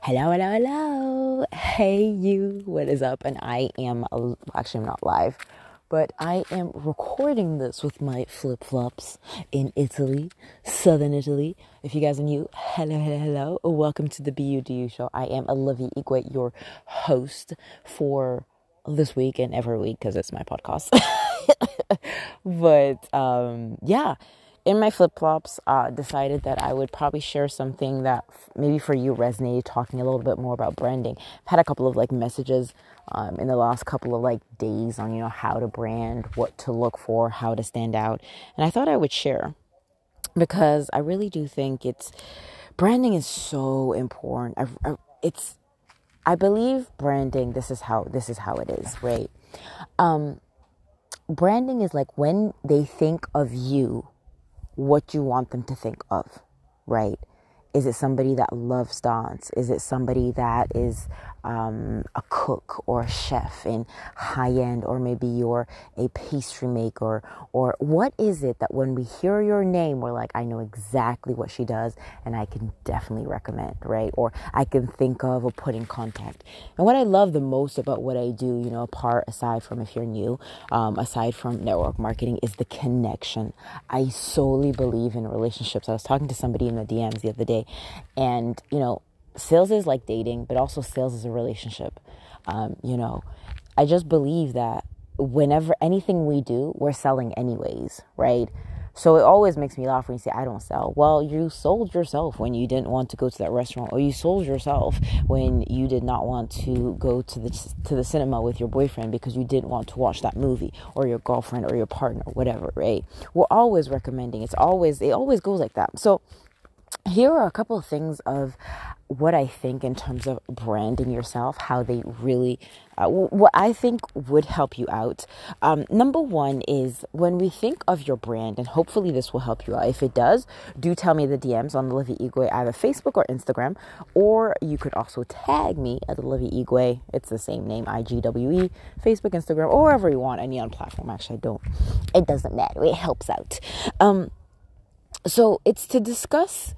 Hello, hello, hello. Hey, you. What is up? And I am, actually, I'm not live, but I am recording this with my flip flops in Italy, southern Italy. If you guys are new, hello, hello, hello. Welcome to the BUDU show. I am Olivia Igwe, your host for this week and every week because it's my podcast. but um, yeah in my flip flops, uh, decided that I would probably share something that f- maybe for you resonated, talking a little bit more about branding. I've had a couple of like messages um, in the last couple of like days on you know how to brand, what to look for, how to stand out, and I thought I would share because I really do think it's branding is so important. I, I, it's I believe branding. This is how this is how it is, right? Um, branding is like when they think of you what you want them to think of, right? Is it somebody that loves dance? Is it somebody that is um, a cook or a chef in high end, or maybe you're a pastry maker, or what is it that when we hear your name, we're like, I know exactly what she does, and I can definitely recommend, right? Or I can think of or put in contact. And what I love the most about what I do, you know, apart aside from if you're new, um, aside from network marketing, is the connection. I solely believe in relationships. I was talking to somebody in the DMs the other day, and you know, sales is like dating, but also sales is a relationship. Um, you know, I just believe that whenever anything we do, we're selling anyways, right? So it always makes me laugh when you say, I don't sell. Well, you sold yourself when you didn't want to go to that restaurant, or you sold yourself when you did not want to go to the, to the cinema with your boyfriend because you didn't want to watch that movie, or your girlfriend, or your partner, whatever, right? We're always recommending. It's always, it always goes like that. So here are a couple of things of what I think in terms of branding yourself, how they really, uh, what I think would help you out. Um, number one is when we think of your brand, and hopefully this will help you out. If it does, do tell me the DMs on Olivia Igwe, either Facebook or Instagram, or you could also tag me at Olivia Igwe. It's the same name, IGWE, Facebook, Instagram, or wherever you want, any on platform. Actually, I don't. It doesn't matter. It helps out. Um, so it's to discuss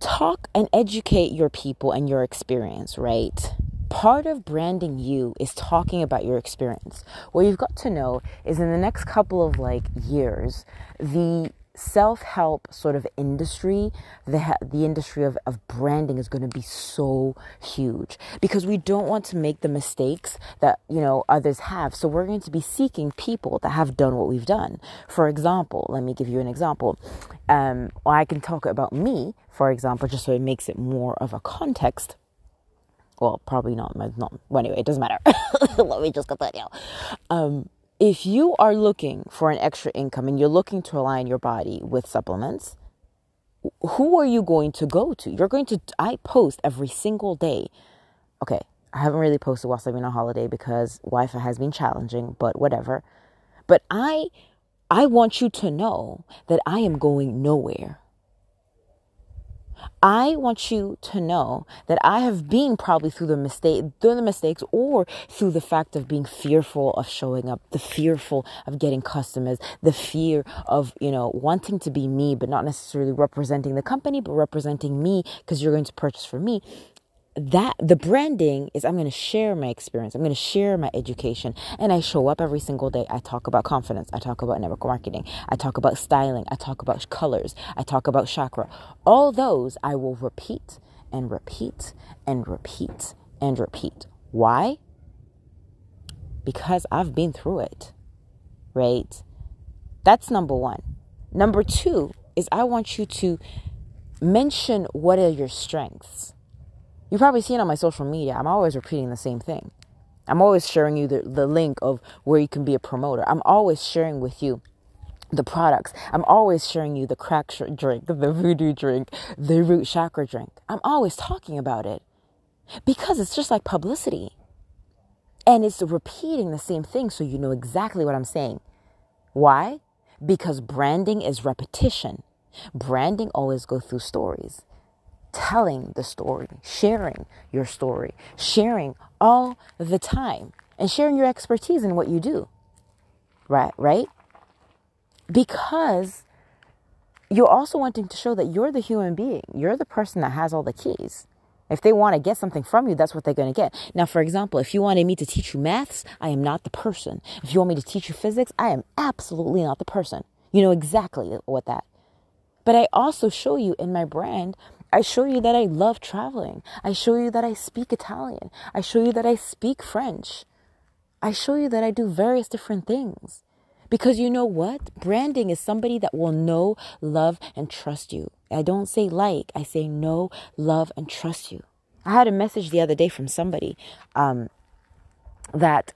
talk and educate your people and your experience, right? Part of branding you is talking about your experience. What you've got to know is in the next couple of like years, the self help sort of industry, the, the industry of, of branding is going to be so huge because we don't want to make the mistakes that, you know, others have. So we're going to be seeking people that have done what we've done. For example, let me give you an example. Um, I can talk about me, for example, just so it makes it more of a context well, probably not. Not well, anyway. It doesn't matter. Let me just continue. Um, if you are looking for an extra income and you're looking to align your body with supplements, who are you going to go to? You're going to, I post every single day. Okay, I haven't really posted whilst I've been on holiday because Wi Fi has been challenging, but whatever. But I, I want you to know that I am going nowhere. I want you to know that I have been probably through the mistake, through the mistakes, or through the fact of being fearful of showing up, the fearful of getting customers, the fear of you know wanting to be me, but not necessarily representing the company, but representing me because you're going to purchase for me that the branding is I'm going to share my experience. I'm going to share my education. And I show up every single day. I talk about confidence. I talk about network marketing. I talk about styling. I talk about colors. I talk about chakra. All those I will repeat and repeat and repeat and repeat. Why? Because I've been through it, right? That's number one. Number two is I want you to mention what are your strengths You've probably seen on my social media, I'm always repeating the same thing. I'm always sharing you the, the link of where you can be a promoter. I'm always sharing with you the products. I'm always sharing you the crack drink, the voodoo drink, the root chakra drink. I'm always talking about it because it's just like publicity. And it's repeating the same thing so you know exactly what I'm saying. Why? Because branding is repetition. Branding always goes through stories telling the story, sharing your story, sharing all the time, and sharing your expertise in what you do. Right? Right? Because you're also wanting to show that you're the human being, you're the person that has all the keys. If they want to get something from you, that's what they're going to get. Now, for example, if you wanted me to teach you maths, I am not the person. If you want me to teach you physics, I am absolutely not the person. You know exactly what that. But I also show you in my brand, I show you that I love traveling. I show you that I speak Italian. I show you that I speak French. I show you that I do various different things. Because you know what? Branding is somebody that will know, love, and trust you. I don't say like, I say know, love, and trust you. I had a message the other day from somebody um, that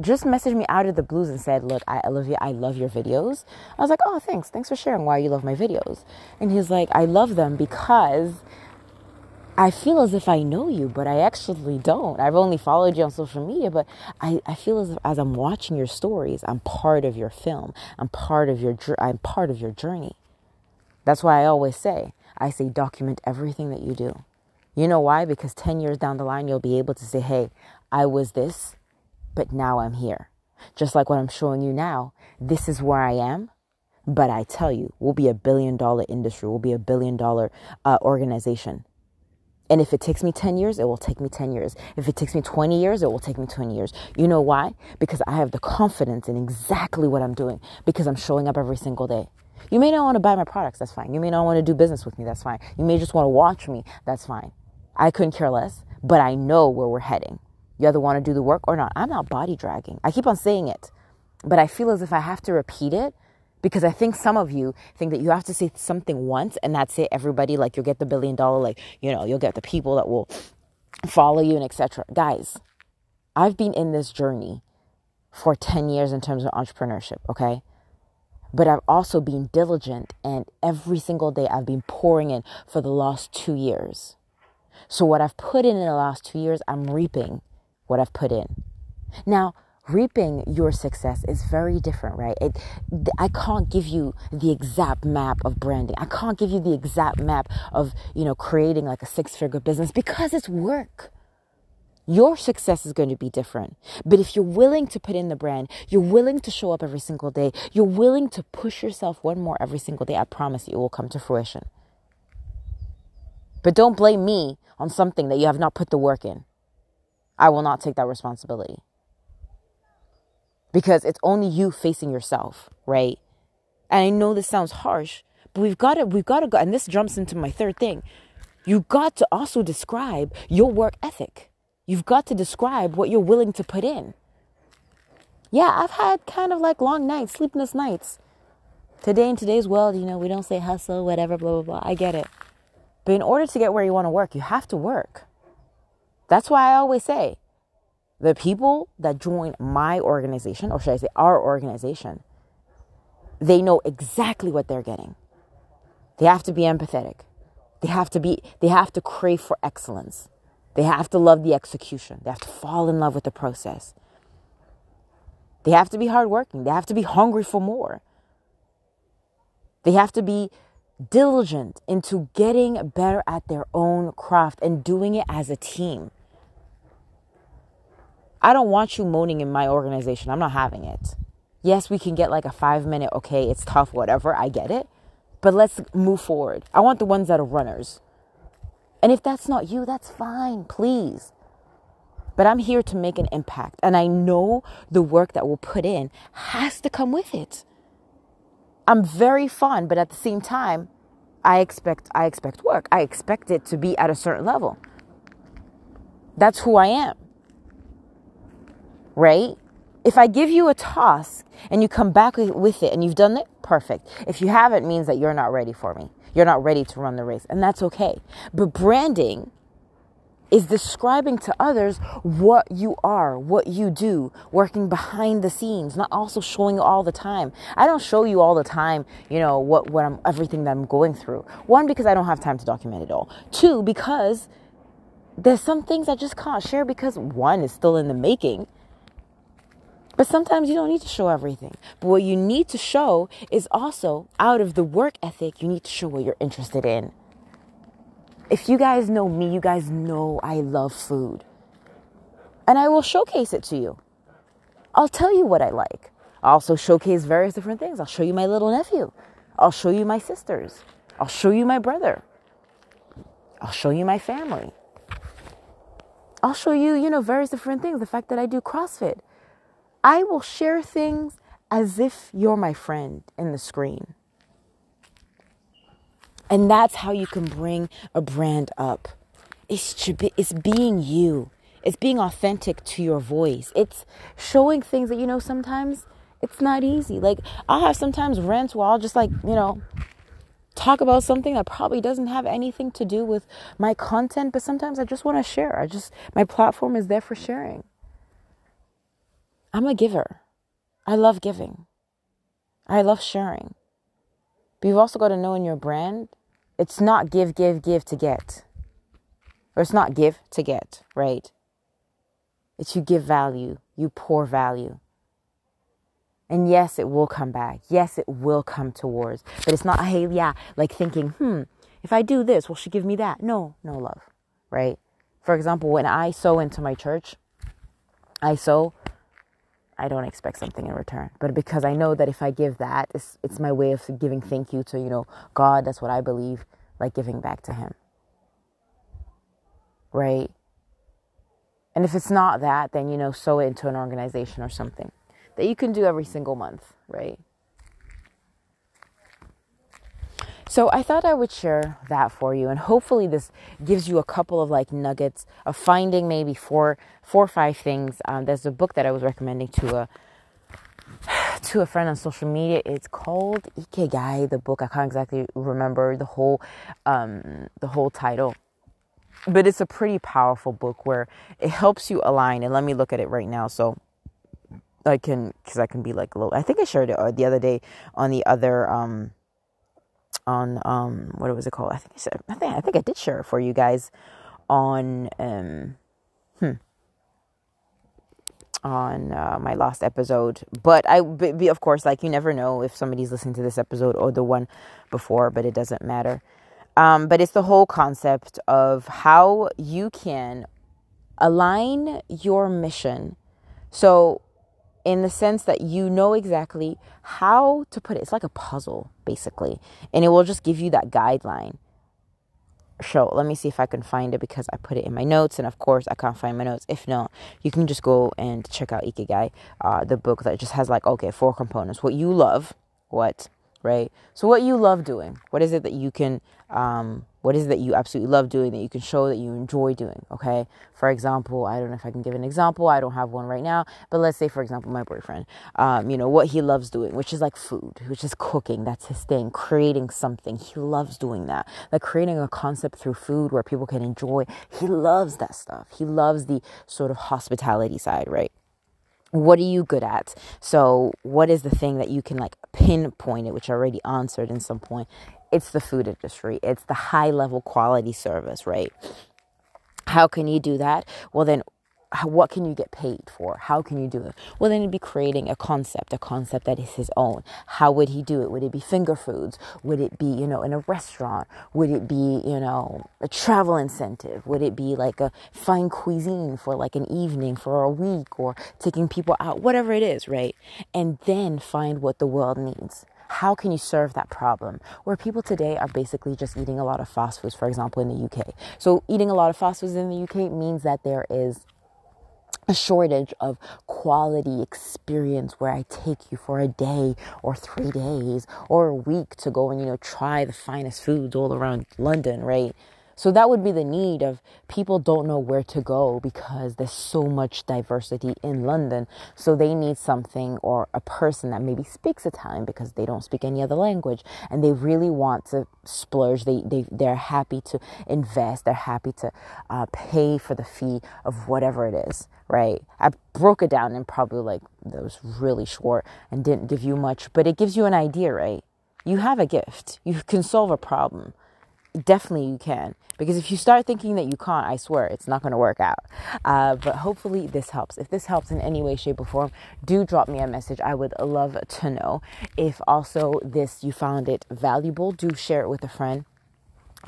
just messaged me out of the blues and said, Look, I, Olivia, I love your videos. I was like, Oh, thanks. Thanks for sharing why you love my videos. And he's like, I love them because I feel as if I know you, but I actually don't. I've only followed you on social media, but I, I feel as if as I'm watching your stories, I'm part of your film. I'm part of your I'm part of your journey. That's why I always say, I say document everything that you do. You know why? Because 10 years down the line, you'll be able to say, hey, I was this, but now I'm here. Just like what I'm showing you now, this is where I am. But I tell you, we'll be a billion dollar industry, we'll be a billion dollar uh, organization. And if it takes me 10 years, it will take me 10 years. If it takes me 20 years, it will take me 20 years. You know why? Because I have the confidence in exactly what I'm doing because I'm showing up every single day. You may not want to buy my products, that's fine. You may not want to do business with me, that's fine. You may just want to watch me, that's fine. I couldn't care less, but I know where we're heading. You either want to do the work or not. I'm not body dragging. I keep on saying it, but I feel as if I have to repeat it because I think some of you think that you have to say something once and that's it. Everybody, like, you'll get the billion dollar, like, you know, you'll get the people that will follow you and etc. Guys, I've been in this journey for 10 years in terms of entrepreneurship, okay? But I've also been diligent and every single day I've been pouring in for the last two years. So, what I've put in in the last two years, I'm reaping what I've put in. Now, reaping your success is very different, right? It, I can't give you the exact map of branding. I can't give you the exact map of, you know, creating like a six figure business because it's work. Your success is going to be different. But if you're willing to put in the brand, you're willing to show up every single day, you're willing to push yourself one more every single day, I promise you it will come to fruition. But don't blame me on something that you have not put the work in. I will not take that responsibility. Because it's only you facing yourself, right? And I know this sounds harsh, but we've got to, we've got to go, and this jumps into my third thing. You got to also describe your work ethic. You've got to describe what you're willing to put in. Yeah, I've had kind of like long nights, sleepless nights. Today in today's world, you know, we don't say hustle, whatever, blah, blah, blah. I get it. But in order to get where you want to work, you have to work. That's why I always say the people that join my organization, or should I say our organization, they know exactly what they're getting. They have to be empathetic. They have to be they have to crave for excellence. They have to love the execution. They have to fall in love with the process. They have to be hardworking. They have to be hungry for more. They have to be diligent into getting better at their own craft and doing it as a team. I don't want you moaning in my organization. I'm not having it. Yes, we can get like a five minute, okay, it's tough, whatever. I get it. But let's move forward. I want the ones that are runners. And if that's not you, that's fine, please. But I'm here to make an impact. And I know the work that we'll put in has to come with it. I'm very fun, but at the same time, I expect I expect work. I expect it to be at a certain level. That's who I am. Right? If I give you a task and you come back with it and you've done it, perfect. If you haven't, means that you're not ready for me. You're not ready to run the race, and that's okay. But branding is describing to others what you are, what you do, working behind the scenes, not also showing you all the time. I don't show you all the time, you know, what, what I'm, everything that I'm going through. One, because I don't have time to document it all. Two, because there's some things I just can't share because one is still in the making. But sometimes you don't need to show everything. But what you need to show is also out of the work ethic, you need to show what you're interested in. If you guys know me, you guys know I love food. And I will showcase it to you. I'll tell you what I like. I'll also showcase various different things. I'll show you my little nephew. I'll show you my sisters. I'll show you my brother. I'll show you my family. I'll show you, you know, various different things. The fact that I do CrossFit. I will share things as if you're my friend in the screen. And that's how you can bring a brand up. It's, it's being you. It's being authentic to your voice. It's showing things that, you know, sometimes it's not easy. Like, I'll have sometimes rants where I'll just, like, you know, talk about something that probably doesn't have anything to do with my content, but sometimes I just want to share. I just, my platform is there for sharing. I'm a giver. I love giving. I love sharing. But you've also got to know in your brand, it's not give, give, give to get. Or it's not give to get, right? It's you give value, you pour value. And yes, it will come back. Yes, it will come towards. But it's not, hey, yeah, like thinking, hmm, if I do this, will she give me that? No, no love, right? For example, when I sow into my church, I sow, I don't expect something in return. But because I know that if I give that, it's, it's my way of giving thank you to, you know, God. That's what I believe, like giving back to Him. Right? And if it's not that, then, you know, sow it into an organization or something that you can do every single month, right? So I thought I would share that for you, and hopefully this gives you a couple of like nuggets of finding maybe four, four or five things. Um, there's a book that I was recommending to a to a friend on social media. It's called Ikigai. The book I can't exactly remember the whole um, the whole title, but it's a pretty powerful book where it helps you align. And let me look at it right now. So I can, because I can be like a little. I think I shared it uh, the other day on the other, um, on um, what was it called? I think I said, I think I think I did share it for you guys on, um, hmm, on uh, my last episode. But I, of course, like you never know if somebody's listening to this episode or the one before, but it doesn't matter. Um, but it's the whole concept of how you can align your mission. So in the sense that you know exactly how to put it. It's like a puzzle, basically, and it will just give you that guideline. So let me see if I can find it because I put it in my notes, and of course I can't find my notes. If not, you can just go and check out Ikigai, uh, the book that just has like okay four components: what you love, what right? So what you love doing, what is it that you can um, what is it that you absolutely love doing that you can show that you enjoy doing? Okay. For example, I don't know if I can give an example. I don't have one right now, but let's say, for example, my boyfriend, um, you know, what he loves doing, which is like food, which is cooking. That's his thing. Creating something. He loves doing that. Like creating a concept through food where people can enjoy. He loves that stuff. He loves the sort of hospitality side, right? What are you good at? So what is the thing that you can like pinpoint it which I already answered in some point? It's the food industry. It's the high level quality service right? How can you do that? Well then what can you get paid for? How can you do it? Well, then he'd be creating a concept, a concept that is his own. How would he do it? Would it be finger foods? Would it be, you know, in a restaurant? Would it be, you know, a travel incentive? Would it be like a fine cuisine for like an evening for a week or taking people out? Whatever it is, right? And then find what the world needs. How can you serve that problem? Where people today are basically just eating a lot of fast foods, for example, in the UK. So, eating a lot of fast foods in the UK means that there is a shortage of quality experience where I take you for a day or three days or a week to go and, you know, try the finest foods all around London, right? So that would be the need of people don't know where to go because there's so much diversity in London. So they need something or a person that maybe speaks Italian because they don't speak any other language and they really want to splurge. They, they, they're happy to invest. They're happy to uh, pay for the fee of whatever it is, right? I broke it down in probably like, that was really short and didn't give you much, but it gives you an idea, right? You have a gift. You can solve a problem definitely you can. Because if you start thinking that you can't i swear it's not going to work out. Uh, but hopefully this helps. If this helps in any way shape or form do drop me a message. I would love to know. If also this you found it valuable do share it with a friend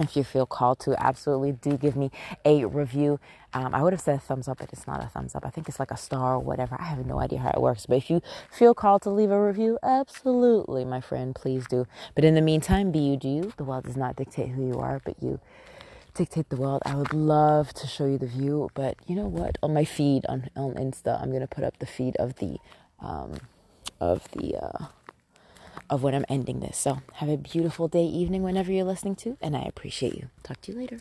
if you feel called to, absolutely do give me a review. Um, I would have said thumbs up, but it's not a thumbs up. I think it's like a star or whatever. I have no idea how it works. But if you feel called to leave a review, absolutely, my friend, please do. But in the meantime, be you, do you. The world does not dictate who you are, but you dictate the world. I would love to show you the view, but you know what? On my feed on, on Insta, I'm gonna put up the feed of the um, of the uh, of when I'm ending this. So have a beautiful day, evening, whenever you're listening to, and I appreciate you. Talk to you later.